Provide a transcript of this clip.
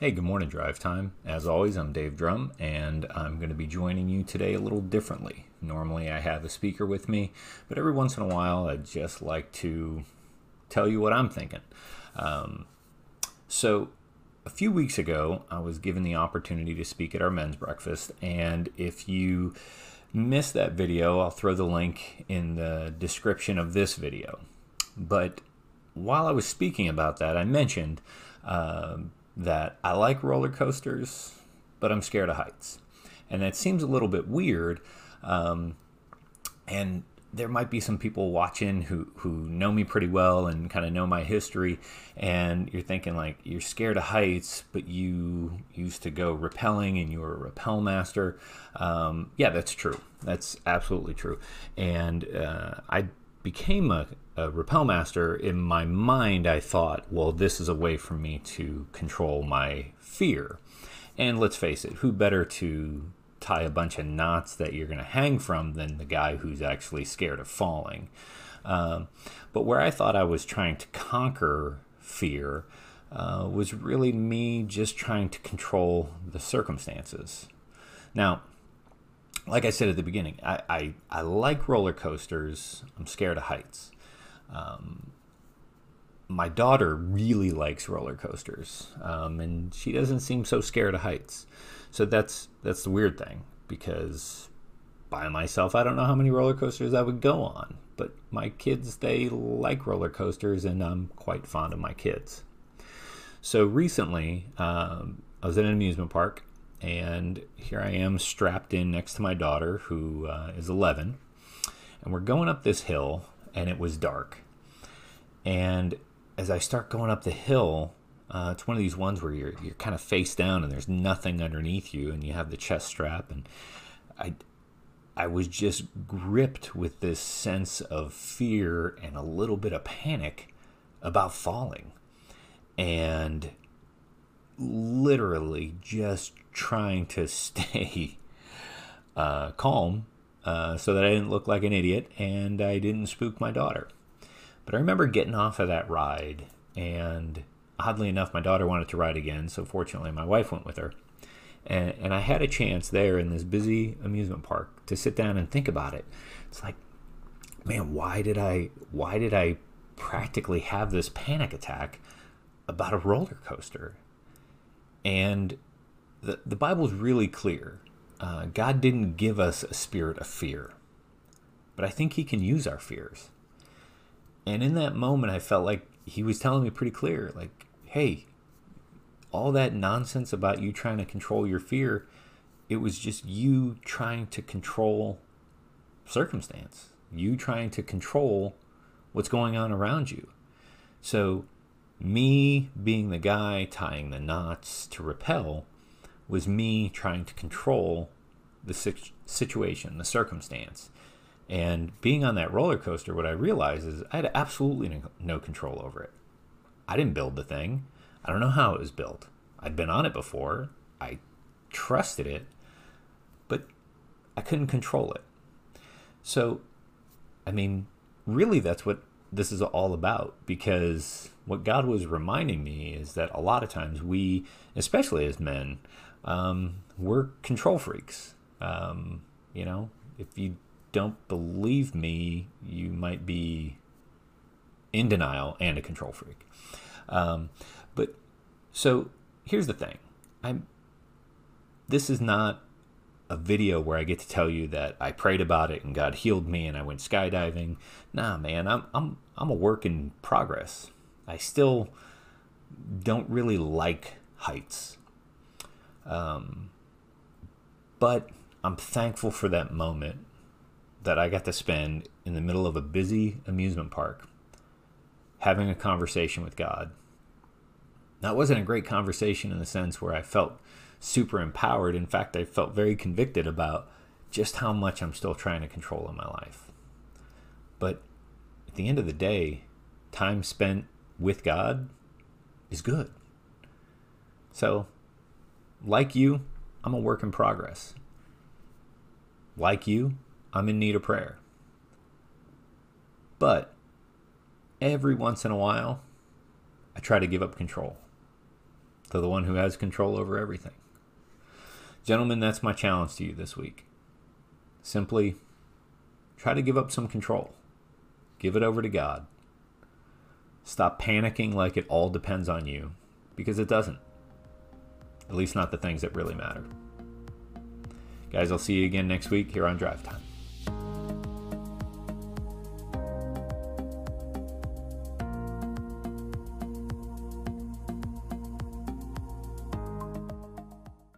Hey, good morning, Drive Time. As always, I'm Dave Drum, and I'm going to be joining you today a little differently. Normally, I have a speaker with me, but every once in a while, I'd just like to tell you what I'm thinking. Um, so, a few weeks ago, I was given the opportunity to speak at our men's breakfast, and if you missed that video, I'll throw the link in the description of this video. But while I was speaking about that, I mentioned. Uh, that I like roller coasters, but I'm scared of heights. And that seems a little bit weird. Um, and there might be some people watching who, who know me pretty well and kind of know my history. And you're thinking, like, you're scared of heights, but you used to go rappelling and you were a rappel master. Um, yeah, that's true. That's absolutely true. And uh, I became a, a rappel master, in my mind, I thought, well, this is a way for me to control my fear. And let's face it, who better to tie a bunch of knots that you're going to hang from than the guy who's actually scared of falling? Um, but where I thought I was trying to conquer fear uh, was really me just trying to control the circumstances. Now, like I said at the beginning, I, I, I like roller coasters. I'm scared of heights. Um, my daughter really likes roller coasters, um, and she doesn't seem so scared of heights. So that's that's the weird thing because by myself, I don't know how many roller coasters I would go on. But my kids, they like roller coasters, and I'm quite fond of my kids. So recently, um, I was at an amusement park, and here I am strapped in next to my daughter, who uh, is 11, and we're going up this hill, and it was dark. And as I start going up the hill, uh, it's one of these ones where you're you're kind of face down and there's nothing underneath you, and you have the chest strap. And I I was just gripped with this sense of fear and a little bit of panic about falling, and literally just trying to stay uh, calm uh, so that I didn't look like an idiot and I didn't spook my daughter. But I remember getting off of that ride, and oddly enough, my daughter wanted to ride again, so fortunately, my wife went with her. And, and I had a chance there in this busy amusement park to sit down and think about it. It's like, man, why did I why did I practically have this panic attack about a roller coaster? And the the Bible's really clear. Uh, God didn't give us a spirit of fear, but I think He can use our fears. And in that moment, I felt like he was telling me pretty clear, like, hey, all that nonsense about you trying to control your fear, it was just you trying to control circumstance, you trying to control what's going on around you. So, me being the guy tying the knots to rappel was me trying to control the situation, the circumstance. And being on that roller coaster, what I realized is I had absolutely no control over it. I didn't build the thing. I don't know how it was built. I'd been on it before. I trusted it, but I couldn't control it. So, I mean, really, that's what this is all about because what God was reminding me is that a lot of times we, especially as men, um, we're control freaks. Um, you know, if you don't believe me, you might be in denial and a control freak. Um, but so here's the thing: I'm. This is not a video where I get to tell you that I prayed about it and God healed me and I went skydiving. Nah, man, I'm I'm I'm a work in progress. I still don't really like heights. Um, but I'm thankful for that moment that I got to spend in the middle of a busy amusement park having a conversation with God. That wasn't a great conversation in the sense where I felt super empowered. In fact, I felt very convicted about just how much I'm still trying to control in my life. But at the end of the day, time spent with God is good. So, like you, I'm a work in progress. Like you, I'm in need of prayer. But every once in a while, I try to give up control. To the one who has control over everything. Gentlemen, that's my challenge to you this week. Simply try to give up some control, give it over to God. Stop panicking like it all depends on you, because it doesn't. At least, not the things that really matter. Guys, I'll see you again next week here on Drive Time.